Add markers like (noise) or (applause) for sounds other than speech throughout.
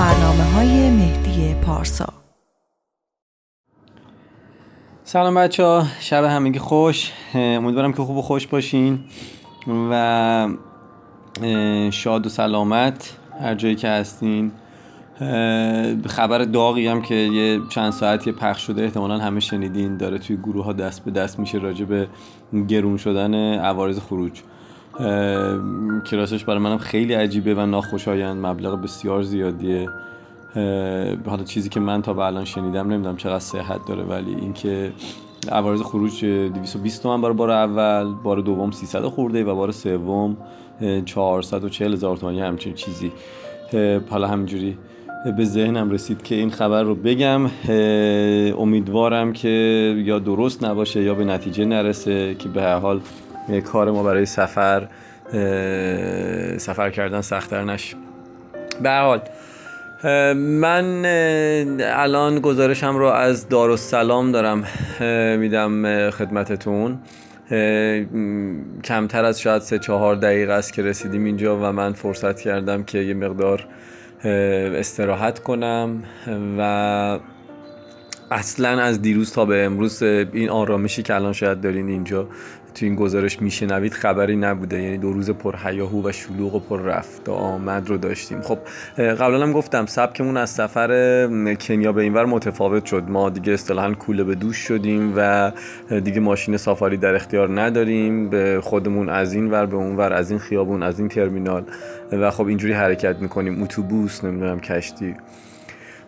برنامه های مهدی پارسا. سلام بچه ها شب همگی خوش. امیدوارم که خوب و خوش باشین و شاد و سلامت هر جایی که هستین. خبر داغی هم که یه چند ساعتی پخش شده احتمالا همه شنیدین داره توی گروه ها دست به دست میشه راجع به گرون شدن عوارض خروج. کلاسش برای منم خیلی عجیبه و ناخوشایند. مبلغ بسیار زیادیه. حالا چیزی که من تا به الان شنیدم نمی‌دونم چقدر صحت داره ولی اینکه عوارض خروج 220 تومن برای بار اول بار دوم 300 خورده و بار سوم 440 هزار تومانی همچین چیزی. حالا همینجوری به ذهنم رسید که این خبر رو بگم. امیدوارم که یا درست نباشه یا به نتیجه نرسه که به هر حال کار ما برای سفر سفر کردن سختتر نشه. به حال من الان گزارشم رو از دارالسلام دارم میدم خدمتتون. کمتر از شاید سه چهار دقیقه است که رسیدیم اینجا و من فرصت کردم که یه مقدار استراحت کنم و اصلا از دیروز تا به امروز این آرامشی که الان شاید دارین اینجا تو این گزارش میشنوید خبری نبوده. یعنی دو روز پر حیاهو و شلوغ و پر رفت آمد رو داشتیم. خب قبلا هم گفتم سبکمون از سفر کنیا به اینور متفاوت شد. ما دیگه اصطلاحا کوله به دوش شدیم و دیگه ماشین سافاری در اختیار نداریم. به خودمون از این ور به اون ور از این خیابون از این ترمینال. و خب اینجوری حرکت می‌کنیم. اتوبوس نمی‌دونم کشتی.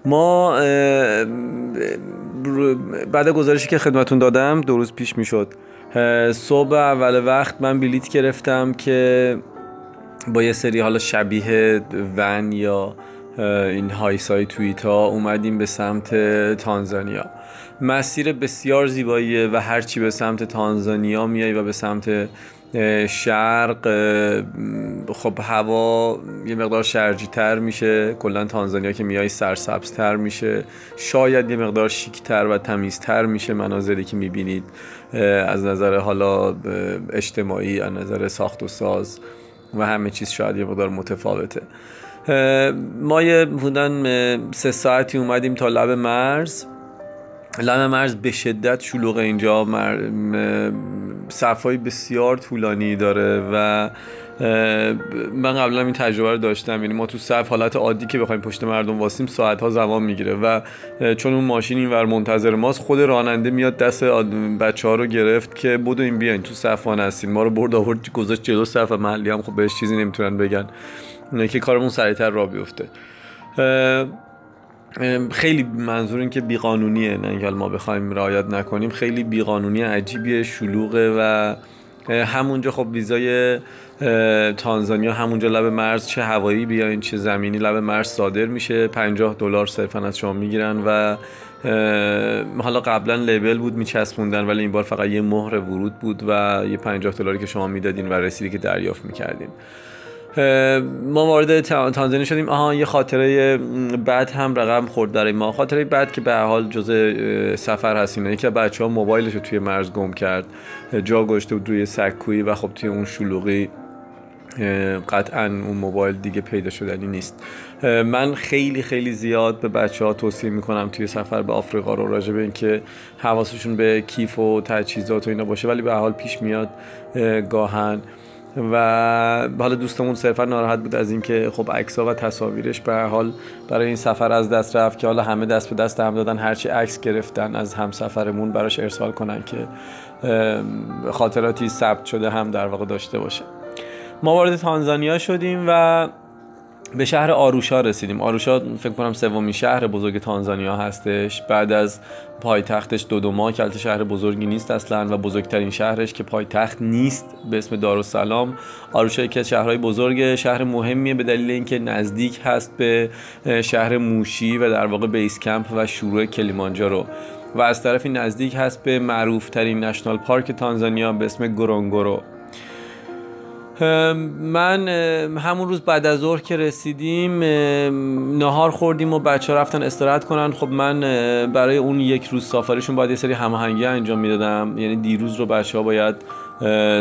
ما بعد گزارشی که خدمتون دادم دو روز پیش می‌شد. صبح اول وقت من بلیت گرفتم که با یه سری حالا شبیه ون یا این هایسای تویت ها اومدیم به سمت تانزانیا. مسیر بسیار زیباییه و هرچی به سمت تانزانیا میای و به سمت شرق خب هوا یه مقدار شرجی تر میشه. کلا تانزانیا که میای سرسبز تر میشه. شاید یه مقدار شیک تر و تمیزتر میشه مناظری که می‌بینید. از نظر حالا اجتماعی از نظر ساخت و ساز و همه چیز شاید یه مقدار متفاوته. ما یه بودن سه ساعتی اومدیم تا لب مرز. لب مرز به شدت شلوغ اینجا صفای بسیار طولانی داره و من قبلا این تجربه رو داشتم. یعنی ما تو صف حالت عادی که بخوایم پشت مردم واسیم ساعت ها زمان می‌گیره و چون اون ماشین اینور منتظر ماست خود راننده میاد دست بچه ها رو گرفت که بدو این بیاین تو صف هستین ما رو برد آورد گذاشت جلو صف محلی هم. خب بهش چیزی نمی‌تونن بگن. که کارمون سریعتر را بیفته. خیلی منظور این که بیقانونیه. نه ما بخوایم رعایت نکنیم. خیلی بیقانونی عجیبیه شلوغه و همونجا خب ویزای تانزانیا همونجا لب مرز چه هوایی بیاین چه زمینی لب مرز صادر میشه 50 دلار صرفا از شما می‌گیرن و حالا قبلا لیبل بود میچسبوندن ولی این بار فقط یه مهر ورود بود و یه 50 دلاری که شما می‌دادین و رسیدی که دریافت می‌کردین. ما وارد تانزانی شدیم. آها یه خاطره بعد هم رقم خورد برای ما. خاطره بعد که به حال جزء سفر هستیم یکی بچه ها موبایلش رو توی مرز گم کرد. جا گذاشته بود روی سکویی و خب توی اون شلوغی قطعا اون موبایل دیگه پیدا شدنی نیست. من خیلی خیلی زیاد به بچه ها توصیه می‌کنم توی سفر به آفریقا رو راجع به اینکه حواسشون به کیف و تجهیزات و اینا باشه ولی به حال پیش میاد گاهن. و حالا دوستمون صرفا ناراحت بود از اینکه خب عکس‌ها و تصاویرش به حال برای این سفر از دست رفت که حالا همه دست به دست هم دادن هرچی عکس گرفتن از همسفرمون براش ارسال کنن که خاطراتی ثبت شده هم در واقع داشته باشه. ما وارد تانزانیا شدیم و به شهر آروشا رسیدیم. آروشا فکر کنم سومین شهر بزرگ تانزانیا هستش. بعد از پایتختش دودوما که البته شهر بزرگی نیست اصلا و بزرگترین شهرش که پایتخت نیست به اسم دارالسلام آروشا یکی از شهرهای بزرگ شهر مهمیه به دلیل اینکه نزدیک هست به شهر موشی و در واقع بیس کمپ و شروع کلیمانجارو. و از طرفی نزدیک هست به معروف ترین نشنال پارک تانزانیا به اسم گورونگورو. من همون روز بعد از ظهر که رسیدیم نهار خوردیم و بچه ها رفتن استراحت کنن. خب من برای اون یک روز سافاریشون باید یه سری هماهنگی انجام می‌دادم. یعنی دیروز رو بچه ها باید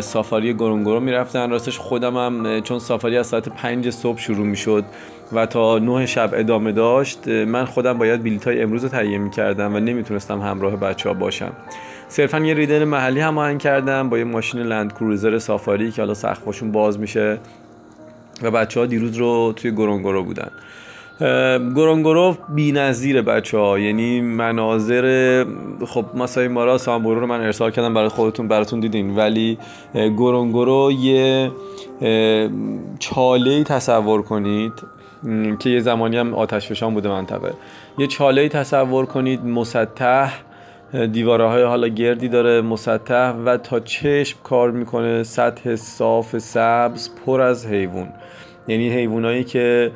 سافاری گرونگورو می‌رفتن. راستش خودم هم چون سافاری از ساعت پنج صبح شروع می‌شد و تا نه شب ادامه داشت من خودم باید بیلیت های امروز رو تهیه می‌کردم و نمی‌تونستم همراه بچه ها باشم. صرفا یه ریدن محلی هماهنگ کردم با یه ماشین لند کروزر سافاری که حالا سقفشون باز میشه. و بچه ها دیروز رو توی گرونگورو بودن. گرونگورو بی نظیر بچه ها یعنی مناظر خب مسای مارا سامبورو رو من ارسال کردم برای خودتون براتون دیدین. ولی گرونگورو یه چاله تصور کنید که یه زمانی هم آتش فشان بوده منطقه. یه چاله تصور کنید مسطح دیواره حالا گردی داره مسطح و تا چشم کار می‌کنه. سطح صاف سبز پر از حیوان. یعنی حیوانایی که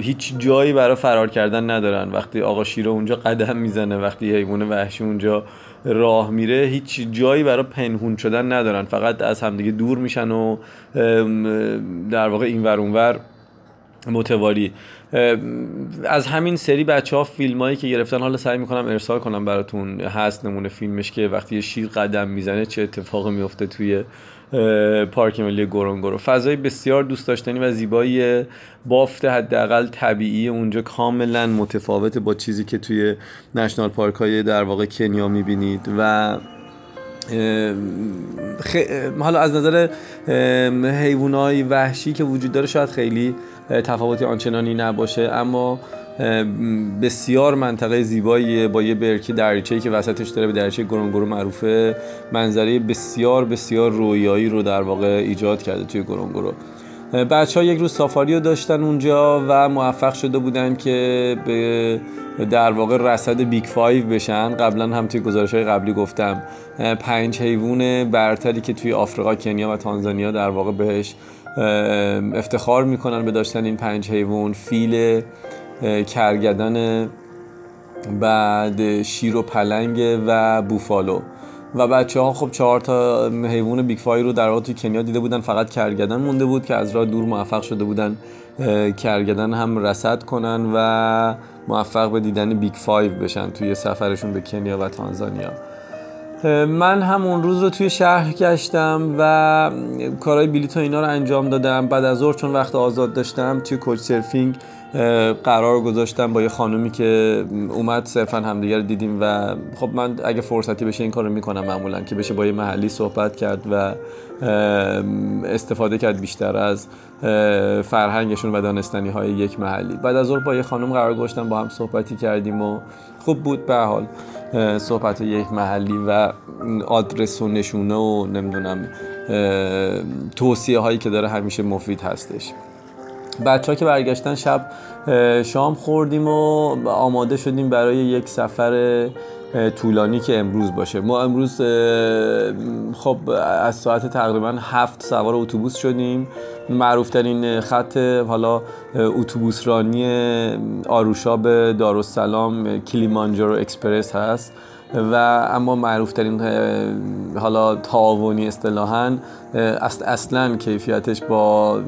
هیچ جایی برای فرار کردن ندارن. وقتی آقا شیره اونجا قدم می‌زنه وقتی حیوان وحشی اونجا راه میره هیچ جایی برای پنهون شدن ندارن. فقط از همدیگه دور میشن و در واقع این ور اونور متواری. از همین سری بچه ها فیلم هایی که گرفتن حالا سعی می‌کنم ارسال کنم براتون هست نمونه فیلمش که وقتی شیر قدم می‌زنه چه اتفاقی میفته توی پارک ملی گورونگورو. فضای بسیار دوست داشتنی و زیبایی بافت حداقل طبیعی اونجا کاملا متفاوته با چیزی که توی نشنال پارک های در واقع کنیا می‌بینید. و حالا از نظر حیوانات وحشی که وجود داره شاید خیلی تفاوتی آنچنانی نباشه. اما بسیار منطقه زیبایی با یه برکه دریاچه‌ای که وسطش داره به دریاچه گرونگورو معروفه منظره بسیار بسیار رویایی رو در واقع ایجاد کرده توی گرونگورو بچه ها یک روز سافاری رو داشتن اونجا و موفق شده بودن که به در واقع رصد Big Five بشن. قبلا هم توی گزارش های قبلی گفتم. پنج حیوان برتری که توی آفریقا کنیا و تانزانیا در واقع بهش افتخار می‌کنن به داشتن این پنج حیوان. فیل کرگدن بعد شیر و پلنگ و بوفالو. و بچه ها خب چهار تا حیوان Big Five رو در واقع توی کنیا دیده بودن. فقط کرگدن مونده بود که از راه دور موفق شده بودن کرگدن هم رصد کنن و موفق به دیدن Big Five بشن توی سفرشون به کنیا و تانزانیا. من همون روز رو توی شهر گشتم و کارهای بلیط و اینا رو انجام دادم. بعد از ظهر چون وقت آزاد داشتم توی کوچ سرفینگ قرار گذاشتم با یه خانومی که اومد صرفا همدیگر دیدیم و خب من اگه فرصتی بشه این کارو می‌کنم معمولا که بشه با یه محلی صحبت کرد و استفاده کرد بیشتر از فرهنگشون و دانستنی های یک محلی. بعد از ظهر با یه خانم قرار گذاشتم با هم صحبتی کردیم و خوب بود به حال صحبت یک محلی و آدرس و نشونه و نمی‌دونم توصیه هایی که داره همیشه مفید هستش. بچه ها که برگشتن شب شام خوردیم و آماده شدیم برای یک سفر طولانی که امروز باشه. ما امروز خب از ساعت تقریبا هفت سوار اتوبوس شدیم. معروف ترین خط حالا اتوبوس رانی آروشا به دارالسلام Kilimanjaro Express هست. و اما معروف ترین حالا تعاونی اصطلاحا اصلا کیفیتش با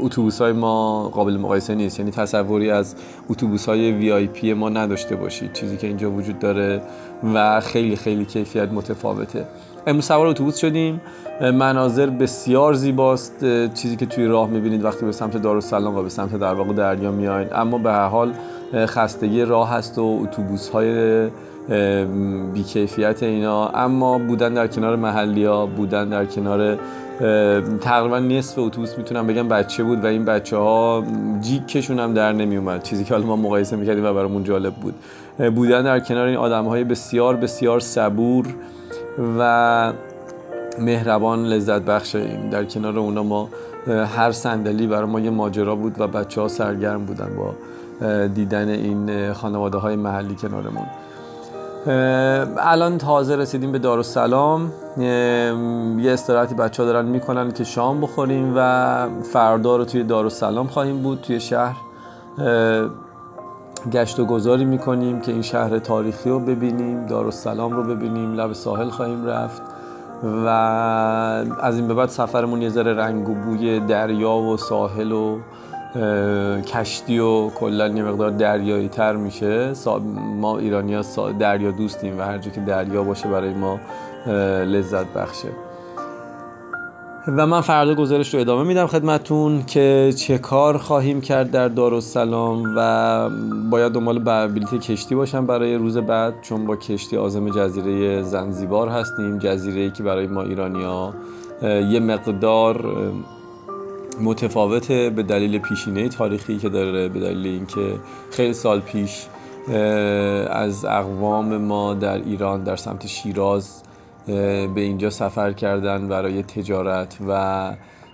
اتوبوس های ما قابل مقایسه نیست. یعنی تصوری از اتوبوس های VIP ما نداشته باشید. چیزی که اینجا وجود داره و خیلی خیلی کیفیت متفاوته. امروز سوار اتوبوس شدیم. مناظر بسیار زیباست. چیزی که توی راه می‌بینید وقتی به سمت دارالسلام و به سمت در واقع دریا میاین. اما به هر حال خستگی راه هست و اتوبوس های بیکیفیت اینا. اما بودن در کنار محلی ها بودن در کنار تقریبا نصف اتوبوس می‌تونم بگم بچه بود و این بچه ها جیکشون هم در نمی اومد چیزی که حالا ما مقایسه می‌کردیم و برامون جالب بود. بودن در کنار این آدم های بسیار بسیار صبور و مهربان لذت بخش در کنار اونا ما هر صندلی برای ما یه ماجرا بود و بچه ها سرگرم بودن با دیدن این خانواده های محلی کنارمون. الان تازه رسیدیم به دارالسلام. یه استراحتی بچه ها دارن می‌کنن که شام بخوریم و فردا رو توی دارالسلام خواهیم بود توی شهر. گشت و گذاری می‌کنیم که این شهر تاریخی رو ببینیم دارالسلام رو ببینیم لب ساحل خواهیم رفت و از این به بعد سفرمون یه ذره رنگ و بوی دریا و ساحل و کشتی و کلا یه مقدار دریایی تر میشه. ما ایرانی ها دریا دوستیم و هر که دریا باشه برای ما لذت بخشه. و من فردا گزارش رو ادامه میدم خدمتون که چه کار خواهیم کرد در دارالسلام و باید دنبال بلیت کشتی باشم برای روز بعد چون با کشتی آزم جزیره زنزیبار هستیم جزیره ای که برای ما ایرانیا یه مقدار متفاوته به دلیل پیشینه تاریخی که داره به دلیل اینکه خیلی سال پیش از اقوام ما در ایران در سمت شیراز به اینجا سفر کردن برای تجارت و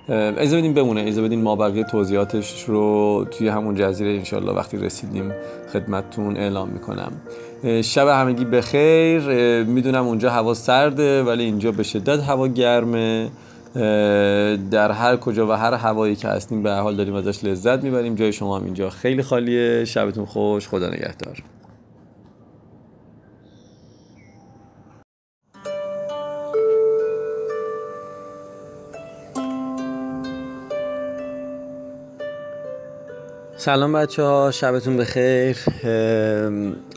اجازه بدین بمونه اجازه بدین ما بقیه توضیحاتش رو توی همون جزیره انشالله وقتی رسیدیم خدمتتون اعلام می‌کنم. شب همگی بخیر. می‌دونم اونجا هوا سرده ولی اینجا به شدت هوا گرمه. در هر کجا و هر هوایی که هستیم به حال داریم ازش لذت می‌بریم. جای شما هم اینجا. خیلی خالیه. شبتون خوش. خدا نگهدار. سلام بچه ها شبتون بخیر.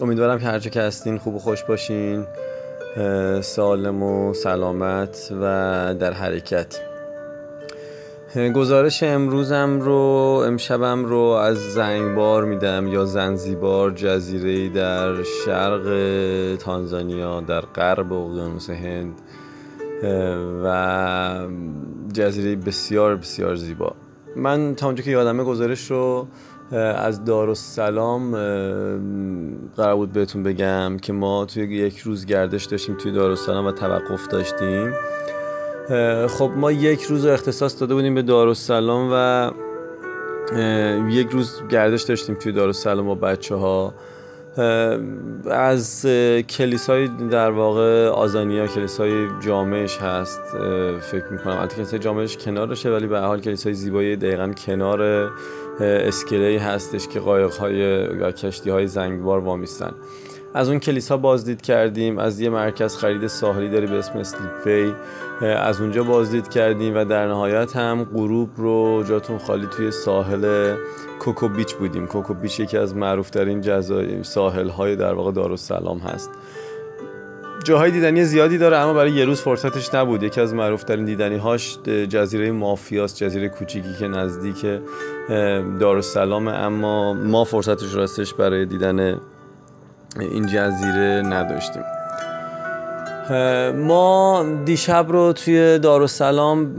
امیدوارم که هرچه که هستین خوب و خوش باشین. سالم و سلامت و در حرکت. گزارش امروزم رو امشبم رو از زنگبار میدم یا زنزیبار جزیره در شرق تانزانیا در غرب اقیانوس هند. و جزیره بسیار بسیار زیبا. من تا اونجا که یادمه گزارش رو از دارالسلام قرار بود بهتون بگم که ما توی یک روز گردش داشتیم توی دارالسلام و توقف داشتیم. خب ما یک روز رو اختصاص داده بودیم به دارالسلام و یک روز گردش داشتیم توی دارالسلام با بچه ها از کلیسای در واقع آزانیا کلیسای جامعش هست. فکر می‌کنم البته کلیسای جامعش کنارشه ولی به حال کلیسای زیبایی دقیقا کنار اسکله هستش که قایق های یا کشتی های زنگبار وامیستن. از اون کلیسا بازدید کردیم از یه مرکز خرید ساحلی داری به اسم اسلیپ از اونجا بازدید کردیم و در نهایت هم غروب رو جاتون خالی توی ساحل کوکو بیچ بودیم. کوکو بیچ یکی از معروفترین جزایر ساحل های در واقع دارالسلام هست. جاهای دیدنی زیادی داره اما برای یه روز فرصتش نبود. یکی از معروفترین دیدنی هاش جزیره مافیاست جزیره کوچیکی که نزدیک دارالسلام. اما ما فرصتش راستش برای دیدن این جزیره نداشتیم. ما دیشب رو توی دارالسلام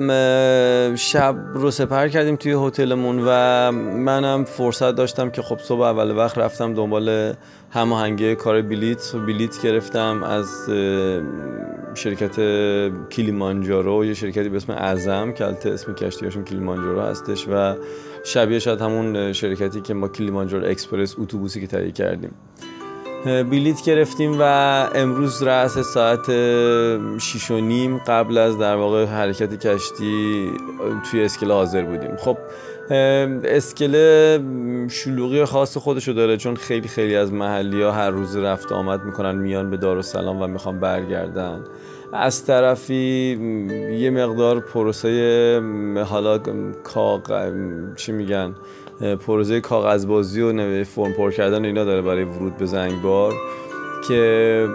شب رو سپر کردیم توی هتلمون و منم فرصت داشتم که خب صبح اول وقت رفتم دنبال هماهنگی کار بلیت. بلیت گرفتم از شرکت کلیمانجارو یه شرکتی به اسم اعظم که البته اسم کشتیاشون کلیمانجارو هستش و شبیه شد همون شرکتی که ما کلیمانجارو اکسپرس اتوبوسی که تهیه کردیم. بلیت گرفتیم و امروز رأس ساعت شیش و نیم قبل از در واقع حرکت کشتی توی اسکله حاضر بودیم. خب اسکله شلوغی خاص خودشو داره چون خیلی خیلی از محلی ها هر روز رفت آمد می‌کنن میان به دارالسلام و می‌خوان برگردن. از طرفی یه مقدار پروسه حالا کاغ چی میگن؟ پروژه کاغذبازی و فرم پر کردن اینا داره برای ورود به زنگبار که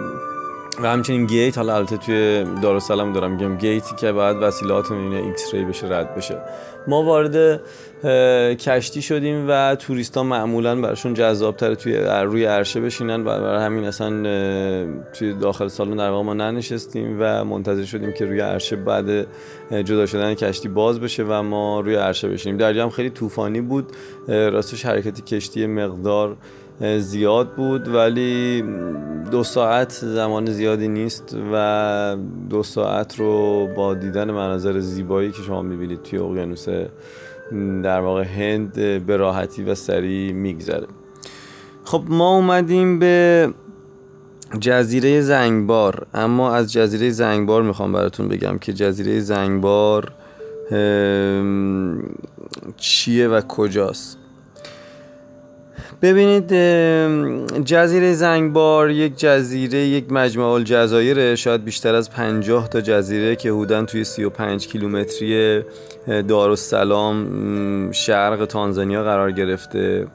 و همچنین گیت حالا البته توی دارالسلام دارم میگم گیتی که باید وسایلت اینا X-ray بشه رد بشه. ما وارد کشتی شدیم و توریستا معمولا براشون جذاب تره توی روی عرشه بشینن و برای همین اصلا توی داخل سالن در واقع ما ننشستیم و منتظر شدیم که روی عرشه بعد جدا شدن کشتی باز بشه و ما روی عرشه بشینیم. دریا هم خیلی طوفانی بود. راستش حرکتی کشتی مقدار زیاد بود ولی دو ساعت زمان زیادی نیست و دو ساعت رو با دیدن مناظر زیبایی که شما می‌بینید توی اقیانوس در واقع هند به راحتی و سریع میگذره. خب ما اومدیم به جزیره زنگبار اما از جزیره زنگبار می‌خوام براتون بگم که جزیره زنگبار چیه و کجاست. ببینید جزیره زنگبار یک جزیره یک مجمع الجزایره شاید بیشتر از 50 تا جزیره که حدوداً توی 35 کیلومتری دارالسلام شرق تانزانیا قرار گرفته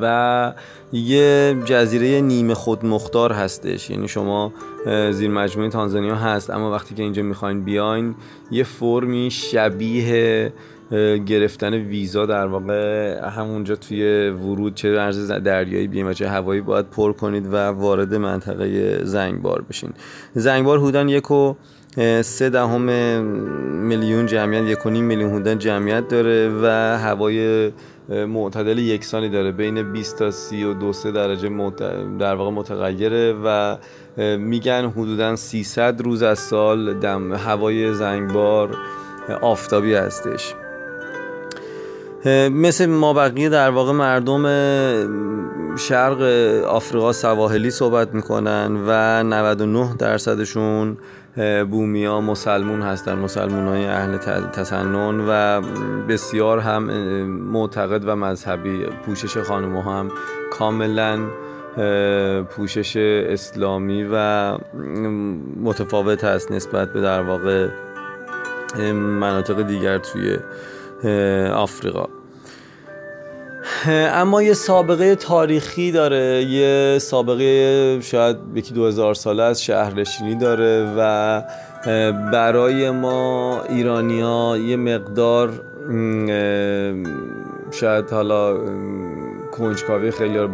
و یه جزیره نیمه خود مختار هستش. یعنی شما زیر مجموعه تانزانیا هست اما وقتی که اینجا می‌خواین بیاین یه فرمی شبیه گرفتن ویزا در واقع همونجا توی ورود چه ارز دریایی بیاین و چه هوایی باید پر کنید و وارد منطقه زنگبار بشین. زنگبار هودن یک و سه دهم میلیون جمعیت یک و نیم میلیون هودن جمعیت داره و هوای معتدل یکسانی داره. بین 20 تا 32 3 درجه در واقع متغیره و میگن حدودا 300 روز از سال دم هوای زنگبار آفتابی هستش. مثل ما بقیه در واقع مردم شرق آفریقا سواحلی صحبت می‌کنن و 99 درصدشون بومیا مسلمون هستن مسلمون های اهل تسنن و بسیار هم معتقد و مذهبی پوشش خانم هم کاملا پوشش اسلامی و متفاوت هست نسبت به در واقع مناطق دیگر توی آفریقا. اما یه سابقه تاریخی داره. یه سابقه شاید یکی دو هزار ساله از شهرنشینی داره و برای ما ایرانی ها یه مقدار شاید حالا کنجکاوی خیلی رو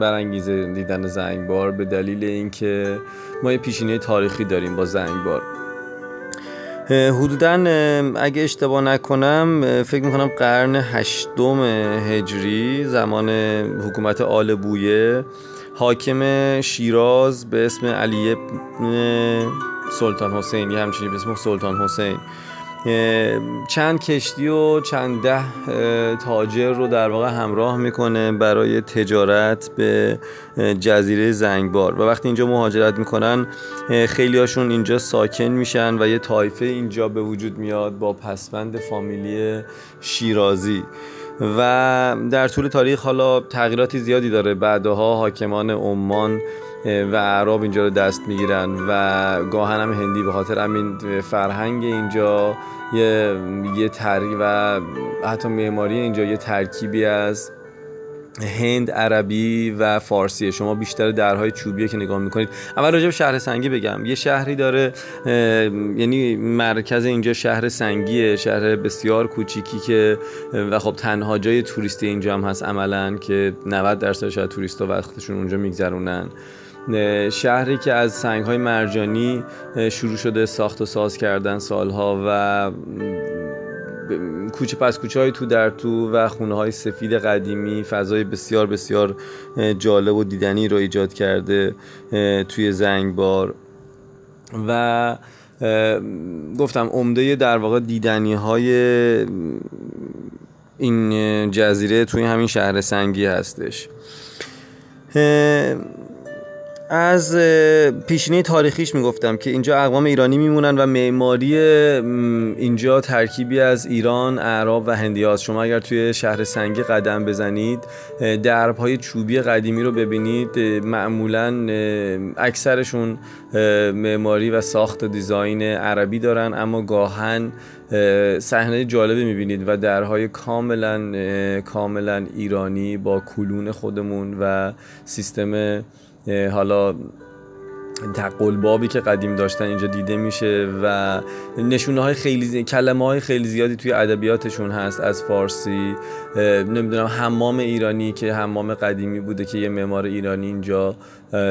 برانگیزه دیدن زنگبار به دلیل اینکه ما یه پیشینه تاریخی داریم با زنگبار. حدودا اگه اشتباه نکنم فکر می‌کنم قرن هشتم هجری زمان حکومت آل بویه حاکم شیراز به اسم علی سلطان حسین یه همچنین به اسم سلطان حسین. چند کشتی و چند ده تاجر رو در واقع همراه می‌کنه برای تجارت به جزیره زنگبار. و وقتی اینجا مهاجرت می‌کنن خیلی هاشون اینجا ساکن میشن و یه تایفه اینجا به وجود میاد با پسوند فامیلی شیرازی. و در طول تاریخ حالا تغییراتی زیادی داره. بعدها حاکمان عمان و عرب اینجا رو دست می‌گیرن و گاهن هم هندی به خاطر همین فرهنگ اینجا یه یه تر و حتی معماری اینجا یه ترکیبی از هند عربی و فارسی. شما بیشتر درهای چوبیه که نگاه می‌کنید. اول راجع به شهر سنگی بگم. یه شهری داره یعنی مرکز اینجا شهر سنگیه شهر بسیار کوچیکی که و خب تنها جای توریستی اینجا هم هست عملا که 90 درصد شاید توریستا وقتشون اونجا میگذرونن. شهری که از سنگ های مرجانی شروع شده ساخت و ساز کردن سالها و کوچه پس کوچه های تو در تو و خونه های سفید قدیمی فضای بسیار بسیار جالب و دیدنی رو ایجاد کرده توی زنگبار. و گفتم عمده در واقع دیدنی های این جزیره توی همین شهر سنگی هستش. از پیشینه تاریخیش می‌گفتم که اینجا اقوام ایرانی میمونن و معماری اینجا ترکیبی از ایران، اعراب و هندی شما اگر توی شهر سنگی قدم بزنید درب های چوبی قدیمی رو ببینید معمولا اکثرشون معماری و ساخت و دیزاین عربی دارن اما گاهن صحنه جالبی می‌بینید و درهای کاملا کاملا ایرانی با کلون خودمون و سیستم حالا تقل بابی که قدیم داشتن اینجا دیده میشه و نشونه های خیلی کلمه های خیلی زیادی توی ادبیاتشون هست از فارسی. نمی‌دونم حمام ایرانی که حمام قدیمی بوده که یه معمار ایرانی اینجا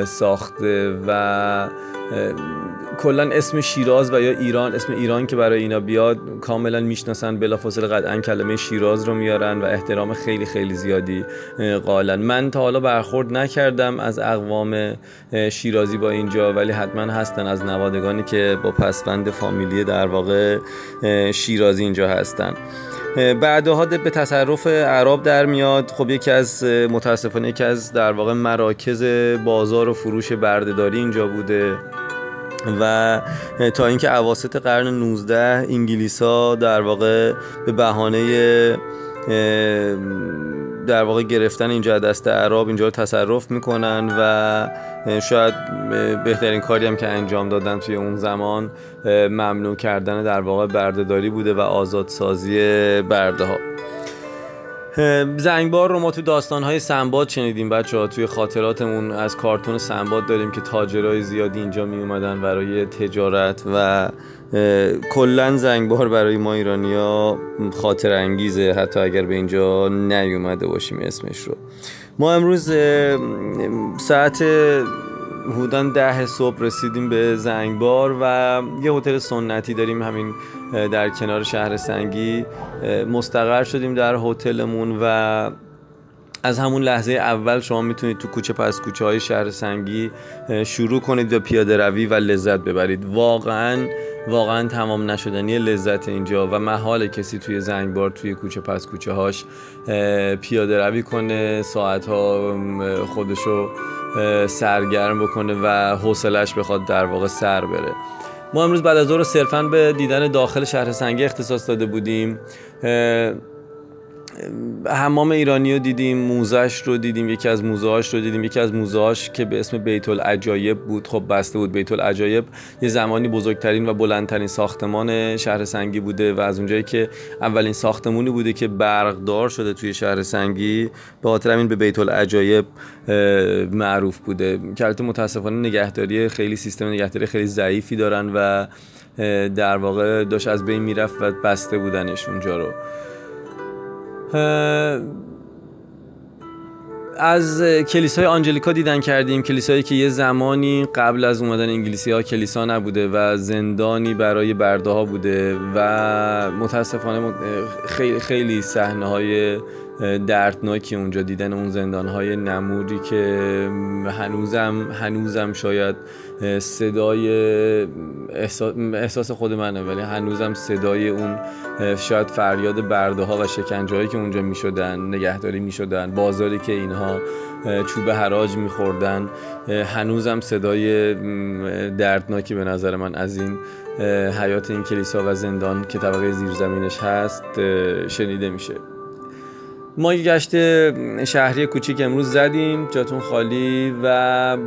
ساخته و کلا اسم شیراز و یا ایران اسم ایران که برای اینا بیاد کاملا می‌شناسن بلافاصله قطعا کلمه شیراز رو میارن و احترام خیلی خیلی زیادی قائلن. من تا حالا برخورد نکردم از اقوام شیرازی با اینجا ولی حتما هستن از نوادگانی که با پسوند فامیلی در واقع شیرازی اینجا هستن. بعدها به تصرف عرب در میاد. خب یکی از متاسفانه یکی از در واقع مراکز بازار و فروش بردهداری اینجا بوده و تا اینکه اواسط قرن 19 انگلیسا در واقع به بهانه در واقع گرفتن اینجا دست عرب اینجا رو تصرف می‌کنن و شاید بهترین کاری هم که انجام دادن توی اون زمان ممنوع کردن در واقع بردهداری بوده و آزادسازی برده ها زنگبار رو ما تو داستانهای سنباد شنیدیم بچه ها توی خاطراتمون از کارتون سنباد داریم که تاجرای زیادی اینجا می اومدن برای تجارت و کلا زنگبار برای ما ایرانیا خاطر انگیزه حتی اگر به اینجا نیومده باشیم اسمش رو. ما امروز ساعت حدودا ده صبح رسیدیم به زنگبار و یه هتل سنتی داریم همین در کنار شهر سنگی. مستقر شدیم در هتلمون و از همون لحظه اول شما می‌تونید تو کوچه پس کوچه های شهر سنگی شروع کنید و پیاده روی و لذت ببرید. واقعا واقعا تمام نشدنی لذت اینجا و محال کسی توی زنگبار توی کوچه پس کوچه هاش پیاده روی کنه ساعت ها خودشو سرگرم بکنه و حوصلش بخواد در واقع سر بره. ما امروز بعد از ظهر صرفا به دیدن داخل شهر سنگی اختصاص داده بودیم. حمام ایرانی رو دیدیم موزهش رو دیدیم یکی از موزهاش رو دیدیم. یکی از موزهاش که به اسم بیت العجایب بود. خب بسته بود بیت العجایب یه زمانی بزرگترین و بلندترین ساختمان شهر سنگی بوده و از اونجایی که اولین ساختمونی بوده که برقدار شده توی شهر سنگی به خاطر همین به بیت العجایب معروف بوده. که متاسفانه نگهداری خیلی سیستم نگهداری خیلی ضعیفی دارن و در واقع داشت از بین می‌رفت و بسته بودنش اونجا رو. از کلیسای آنجلیکا دیدن کردیم. کلیسایی که یه زمانی قبل از اومدن انگلیسی ها کلیسا نبوده و زندانی برای برده ها بوده و متاسفانه خیلی خیلی صحنه های دردناکی اونجا دیدن اون زندان های نموری که هنوزم هنوزم شاید صدای احساس, خود منه ولی هنوزم صدای اون شاید فریاد برده ها و شکنجه هایی که اونجا می شدن نگهداری می شدن بازاری که اینها چوب حراج می خوردن هنوزم صدای دردناکی به نظر من از این حیات این کلیسا و زندان که طبقه زیرزمینش هست شنیده میشه. ما یه گشت شهری کوچیک امروز زدیم جاتون خالی و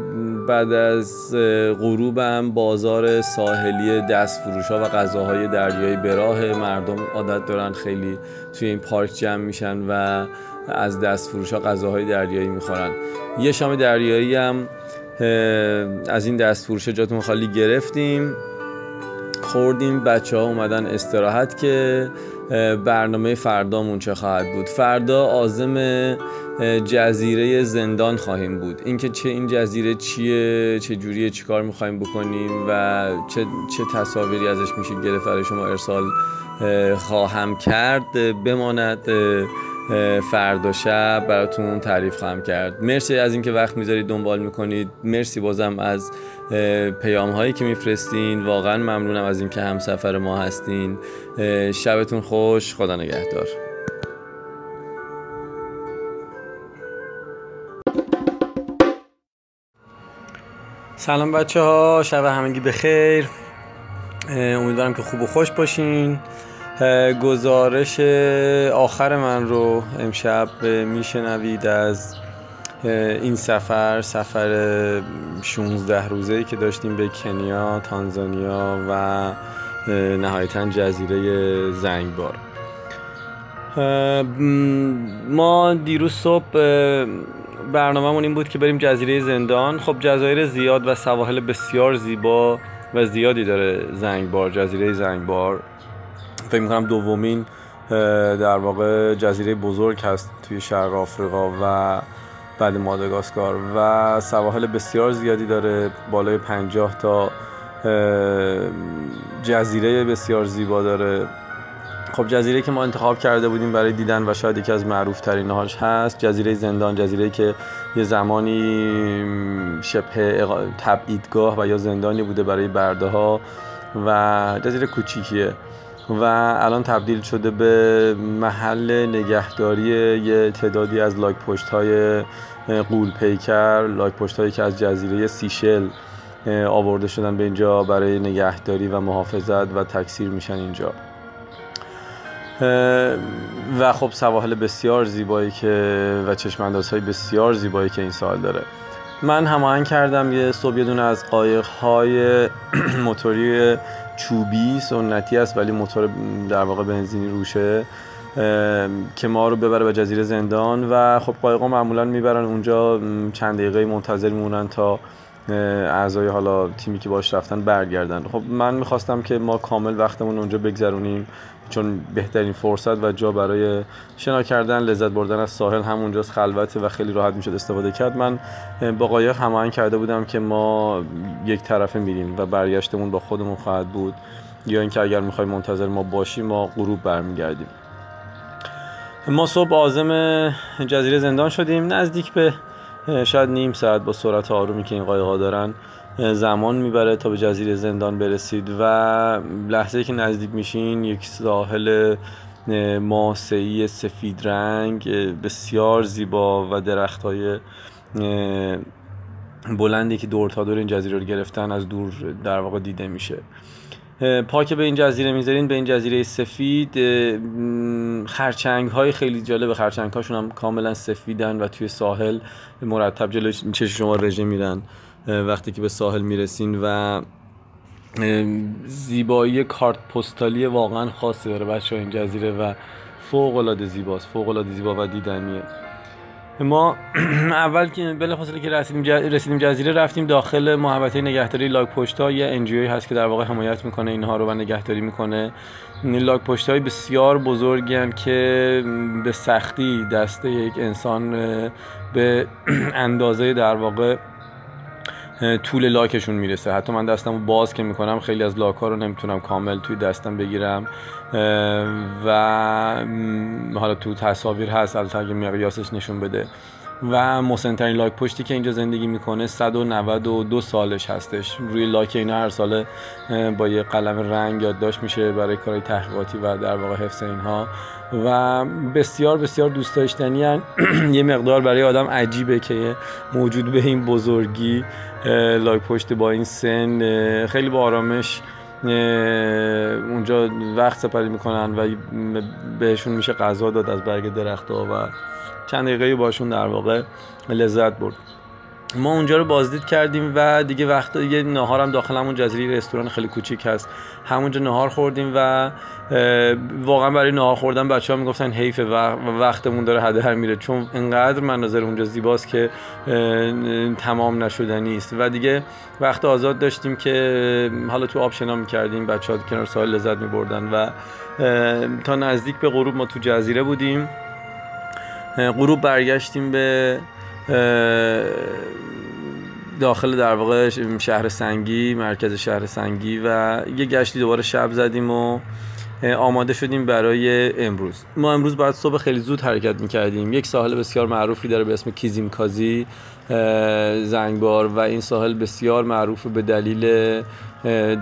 بعد از غروبم بازار ساحلی دست فروش ها و غذاهای دریایی به راه مردم عادت دارن خیلی توی این پارک جمع میشن و از دست فروش ها غذاهای دریایی می‌خورن. یه شام دریایی هم از این دست فروش جاتون خالی گرفتیم. خوردیم بچه ها اومدن استراحت که برنامه فردامون چه خواهد بود؟ فردا آزم جزیره زندان خواهیم بود. اینکه چه این جزیره چیه چه جوریه چی کار می‌خوایم بکنیم و چه, چه تصاویری ازش میشه گرفت برای شما ارسال خواهم کرد بماند فردا شب براتون تعریف خواهم کرد. مرسی از اینکه وقت می‌ذارید دنبال می‌کنید. مرسی بازم از پیام هایی که میفرستین. واقعا ممنونم از اینکه همسفر ما هستین. شبتون خوش. خدا نگهدار. سلام بچه ها شب همگی بخیر. امیدوارم که خوب و خوش باشین. گزارش آخر من رو امشب میشنوید از این سفر سفر 16 روزه که داشتیم به کنیا، تانزانیا و نهایتا جزیره زنگبار. ما دیروز صبح برنامهمون این بود که بریم جزیره زندان. خب جزایر زیاد و سواحل بسیار زیبا و زیادی داره زنگبار جزیره زنگبار. فکر می‌کنم دومین در واقع جزیره بزرگ هست توی شرق آفریقا و بعد ماداگاسکار و سواحل بسیار زیادی داره بالای پنجاه تا جزیره بسیار زیبا داره. خب جزیره که ما انتخاب کرده بودیم برای دیدن و شاید یکی از معروف ترین هاش هست جزیره زندان جزیره که یه زمانی شبه تبعیدگاه و یا زندانی بوده برای برده ها و جزیره کوچیکیه. و الان تبدیل شده به محل نگهداری یه تعدادی از لاک پشت های قول پیکر لاک پشت هایی که از جزیره سیشل آورده شدن به اینجا برای نگهداری و محافظت و تکثیر میشن اینجا. و خب سواحل بسیار زیبایی که و چشم های بسیار زیبایی که این سال داره. من هماهنگ کردم یه صبح یه دونه از قایق های (clears throat) موتوری چوبی سنتی است ولی موتور در واقع بنزینی روشه که ما رو ببره به جزیره زندان. و خب قایقا معمولا می‌برن اونجا چند دقیقه منتظر میمونن تا اعضای حالا تیمی که باش رفتن برگردن. خب من می‌خواستم که ما کامل وقتمون اونجا بگذرونیم چون بهترین فرصت و جا برای شنا کردن لذت بردن از ساحل همونجاست خلوته و خیلی راحت می‌شد استفاده کرد. من با قایق هماهنگ کرده بودم که ما یک طرفه میریم و برگشتمون با خودمون خواهد بود. یا اینکه اگر می‌خوای منتظر ما باشیم ما غروب برمیگردیم. ما صبح آزم جزیره زندان شدیم. نزدیک به شاید نیم ساعت با سرعت آرومی که این قایقا دارن زمان می‌بره تا به جزیره زندان برسید و لحظه که نزدیک میشین یک ساحل ماسعی سفید رنگ بسیار زیبا و درخت های بلندی که دور تا دور این جزیره رو گرفتن از دور در واقع دیده میشه. پاک به این جزیره می‌ذارین به این جزیره سفید خرچنگ های خیلی جالب خرچنگ هاشون هم کاملا سفیدن و توی ساحل مرتب جلوی چش شما رژه میرن وقتی که به ساحل می‌رسین و زیبایی کارت پستالی واقعا خاصی داره بچه این جزیره و فوق العاده زیباست فوق العاده زیبا و دیدنیه. ما (clears throat) اول که بلافاصله که رسیدیم, رسیدیم جزیره رفتیم داخل محوطه نگهداری لاک پشتا یه انجیوی هست که در واقع حمایت می‌کنه اینها رو و نگهداری می‌کنه. لاک پشت های بسیار بزرگی که به سختی دست یک انسان به (clears throat) اندازه در واقع طول لاکشون می‌رسه. حتی من دستم باز که می‌کنم خیلی از لاک ها رو نمی‌تونم کامل توی دستم بگیرم. و حالا تو تصاویر هست البته مقیاسش نشون بده. و مسنترین لاک پشتی که اینجا زندگی می‌کنه 192 سالش هستش. روی لاک اینا هر ساله با یه قلم رنگ یادداشت میشه برای کارهای تحقیقاتی و در واقع حفظ اینها. و بسیار بسیار دوست داشتنی (clears throat) یه مقدار برای آدم عجیبه که موجود به این بزرگی لاک پشت با این سن خیلی با آرامش اونجا وقت سپری می‌کنن و بهشون میشه غذا داد از برگ درختها و چند دقیقه باشون در واقع لذت برد. ما اونجا رو بازدید کردیم و دیگه وقت یه نهارم داخل همون جزیره رستوران خیلی کوچیک هست. همونجا نهار خوردیم و واقعا برای نهار خوردن بچه ها می‌گفتن حیف و وقتمون داره هدر میره. چون انقدر مناظر اونجا زیباست که تمام نشدنی است. و دیگه وقت آزاد داشتیم که حالا تو آب شنا می‌کردیم. بچه ها کنار ساحل لذت میبردن و تا نزدیک به غروب ما تو جزیره بودیم. غروب برگشتیم به داخل در واقع شهر سنگی مرکز شهر سنگی و یه گشتی دوباره شب زدیم و آماده شدیم برای امروز. ما امروز باید صبح خیلی زود حرکت می‌کردیم. یک ساحل بسیار معروفی داره به اسم کیزیم کازی زنگبار و این ساحل بسیار معروف به دلیل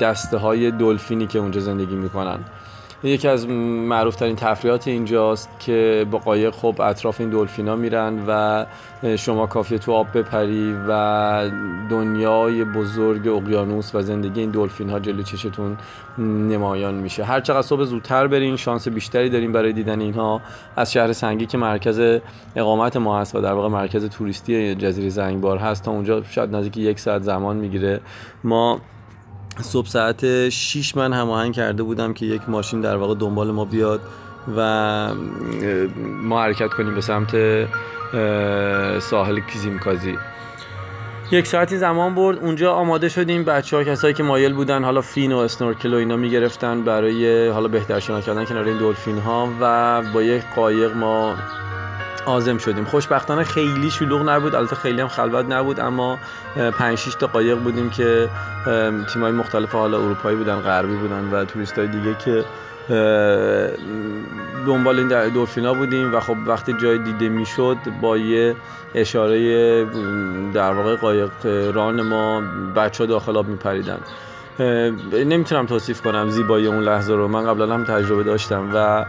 دسته های دلفینی که اونجا زندگی می‌کنن. یکی از معروف ترین تفریحات اینجاست که با قایق خب اطراف این دلفینا میرن و شما کافیه تو آب بپری و دنیای بزرگ اقیانوس و زندگی این دلفین ها جلو چشتون نمایان میشه. هر چقدر صبح زودتر برین شانس بیشتری داریم برای دیدن اینها. از شهر سنگی که مرکز اقامت ما هست و در واقع مرکز توریستی جزیره زنگبار هست تا اونجا شاید نزدیک یک ساعت زمان می‌گیره. ما صبح ساعت 6 من هماهنگ کرده بودم که یک ماشین در واقع دنبال ما بیاد و ما حرکت کنیم به سمت ساحل کیزیمکازی. یک ساعتی زمان برد اونجا آماده شدیم. بچه ها کسایی که مایل بودن حالا فین و اسنورکل و اینا می‌گرفتن برای حالا بهتر شنا کردن کنار این دلفین ها و با یک قایق ما آزم شدیم. خوشبختانه خیلی شلوغ نبود. البته خیلی هم خلوت نبود اما 5 6 تا قایق بودیم که تیمای مختلف حالا اروپایی بودن غربی بودن و توریست های دیگه که دنبال این دورفینا بودیم و خب وقتی جای دیده می‌شد با یه اشاره در واقع قایق ران ما بچه داخل آب میپریدن. نمی‌تونم توصیف کنم زیبایی اون لحظه رو. من قبلا هم تجربه داشتم و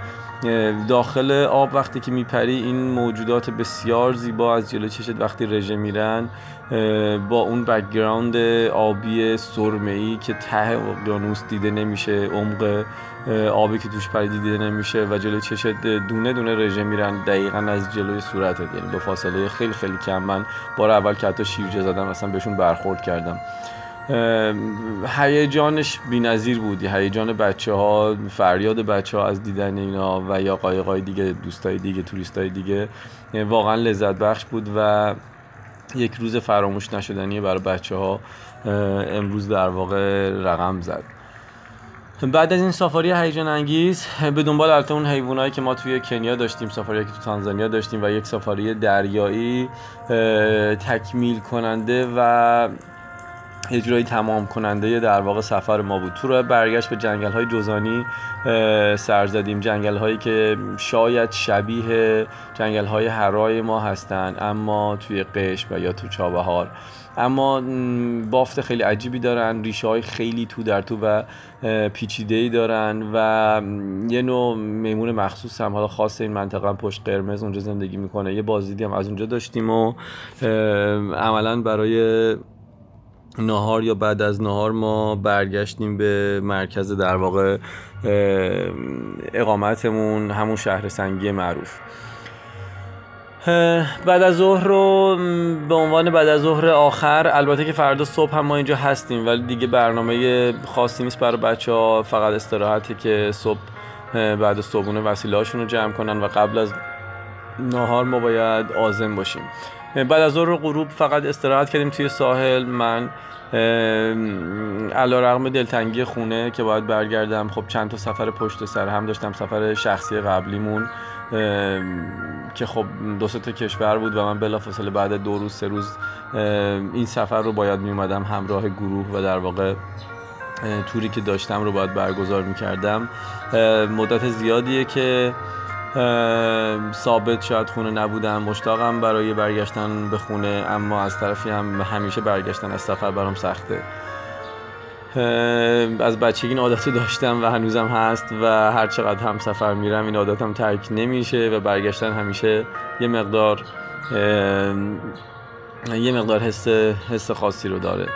داخل آب وقتی که میپری این موجودات بسیار زیبا از جلو چشت وقتی رژه میرن با اون background آبی سرمه ای که ته اقیانوس دیده نمیشه عمق آبی که توش پریدی دیده نمیشه و جلوی چشت دونه دونه رژه میرن دقیقا از جلوی صورتت. یعنی با فاصله خیلی خیلی کم. من بار اول که حتی شیرجه زدم اصلا بهشون برخورد کردم. هیجانش بی‌نظیر بود. هیجان بچه ها فریاد بچه ها از دیدن اینا و یا قایقای دیگه دوستای دیگه توریستای دیگه واقعا لذت بخش بود و یک روز فراموش نشدنی برای بچه ها امروز در واقع رقم زد. بعد از این سافاری هیجان انگیز به دنبال البته اون حیوانایی که ما توی کنیا داشتیم سافاری که تو تانزانیا داشتیم و یک سافاری دریایی تکمیل کننده و اجرایی تمام کننده در واقع سفر ما بود. تو راه برگشت به جنگل های جزانی سر زدیم. جنگل هایی که شاید شبیه جنگل های هرای ما هستند اما توی قش و یا تو چابهار. اما بافت خیلی عجیبی دارن ریشه های خیلی تو در تو و پیچیده ای دارن و یه نوع میمون مخصوص هم. حالا خاص این منطقه پشت قرمز اونجا زندگی می‌کنه. یه بازدیدی هم از اونجا داشتیم و عملا برای نهار یا بعد از نهار ما برگشتیم به مرکز در واقع اقامتمون همون شهر سنگی معروف. بعد از ظهر رو به عنوان بعد از ظهر آخر البته که فردا صبح هم ما اینجا هستیم ولی دیگه برنامه خاصی نیست برای بچه ها فقط استراحتی که صبح بعد صبحونه وسیله هاشون رو جمع کنن و قبل از نهار ما باید آزم باشیم. بعد از ظهر غروب فقط استراحت کردیم توی ساحل. من علا رقم دلتنگی خونه که باید برگردم. خب چند تا سفر پشت سر هم داشتم سفر شخصی قبلیمون که خب دو تا کشور بود و من بلافاصله بعد دو روز سه روز این سفر رو باید می اومدم همراه گروه و در واقع توری که داشتم رو باید برگزار می کردم مدت زیادیه که ثابت شاید خونه نبودم مشتاقم برای برگشتن به خونه اما از طرفی هم همیشه برگشتن از سفر برام سخته. از بچگی این عادت داشتم و هنوزم هست و هر چقدر هم سفر میرم این عادتم ترک نمیشه و برگشتن همیشه یه مقدار یه مقدار حس حس خاصی رو داره.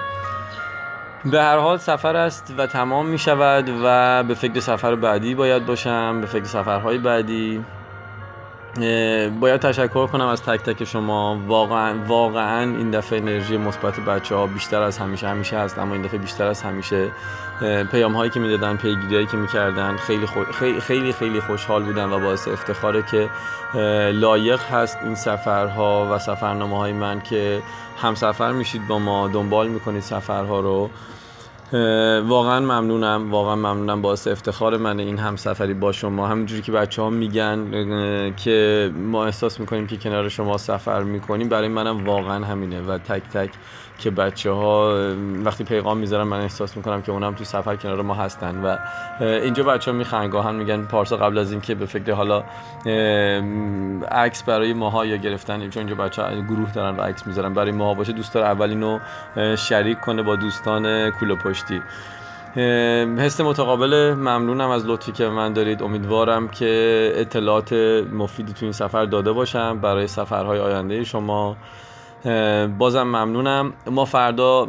به هر حال سفر است و تمام می شود و به فکر سفر بعدی باید باشم به فکر سفرهای بعدی. باید تشکر کنم از تک تک شما. واقعا واقعا این دفعه انرژی مثبت بچه ها بیشتر از همیشه همیشه هست اما این دفعه بیشتر از همیشه. پیام هایی که می‌دادن پیگیری هایی که می‌کردن خیلی, خیلی خیلی خیلی خوشحال بودن و باعث افتخاره که لایق هست این سفرها و سفرنامه های من که همسفر میشید با ما دنبال می‌کنید سفرها رو. واقعا ممنونم واقعا ممنونم باعث افتخار من این همسفری با شما. همینجوری که بچه ها میگن که ما احساس می‌کنیم که کنار شما سفر می‌کنیم برای منم واقعا همینه. و تک تک که بچه ها وقتی پیغام می‌ذارن من احساس می‌کنم که اونم تو سفر کنار ما هستن. و اینجا بچه ها میخنگاهن میگن پارسا قبل از اینکه به فکر حالا عکس برای ماها یا گرفتن چون اینجا بچه ها گروه دارن و عکس می‌ذارن. برای ماها باشه دوست داره اولینو شریک کنه با دوستان کوله پشتی حس متقابل ممنونم از لطفی که من دارید. امیدوارم که اطلاعات مفیدی تو این سفر داده باشم برای سفرهای آینده شما. بازم ممنونم. ما فردا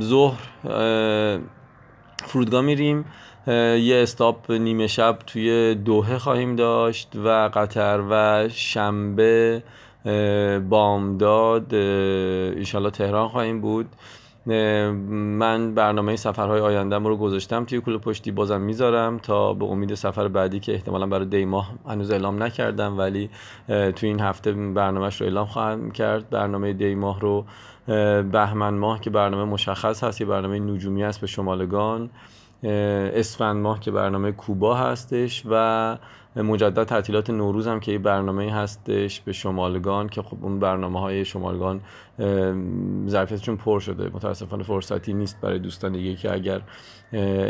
ظهر فرودگاه میریم. یه استاپ نیمه شب توی دوهه خواهیم داشت و قطر و شنبه بامداد ایشالله تهران خواهیم بود. من برنامه سفرهای آیندم رو گذاشتم توی کل پشتی بازم می‌ذارم تا به امید سفر بعدی که احتمالا برای دی ماه هنوز اعلام نکردم ولی توی این هفته برنامهش رو اعلام خواهم کرد. برنامه دی ماه رو بهمن ماه که برنامه مشخص هست یه برنامه نجومی است به شمالگان. اسفند ماه که برنامه کوبا هستش و مجدد تعطیلات نوروز هم که یه برنامه هستش به شمالگان که خب اون برنامه های شمالگان ظرفیتشون پر شده. متاسفانه فرصتی نیست برای دوستان دیگه که اگر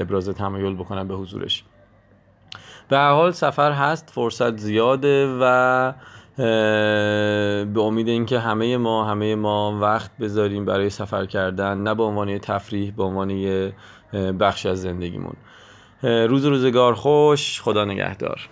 ابراز تمایل بکنن به حضورش. به هر حال سفر هست فرصت زیاده و به امید اینکه همه ما همه ما وقت بذاریم برای سفر کردن نه به عنوان تفریح به عنوان بخش از زندگیمون. روز روزگار خوش خدا نگهدار.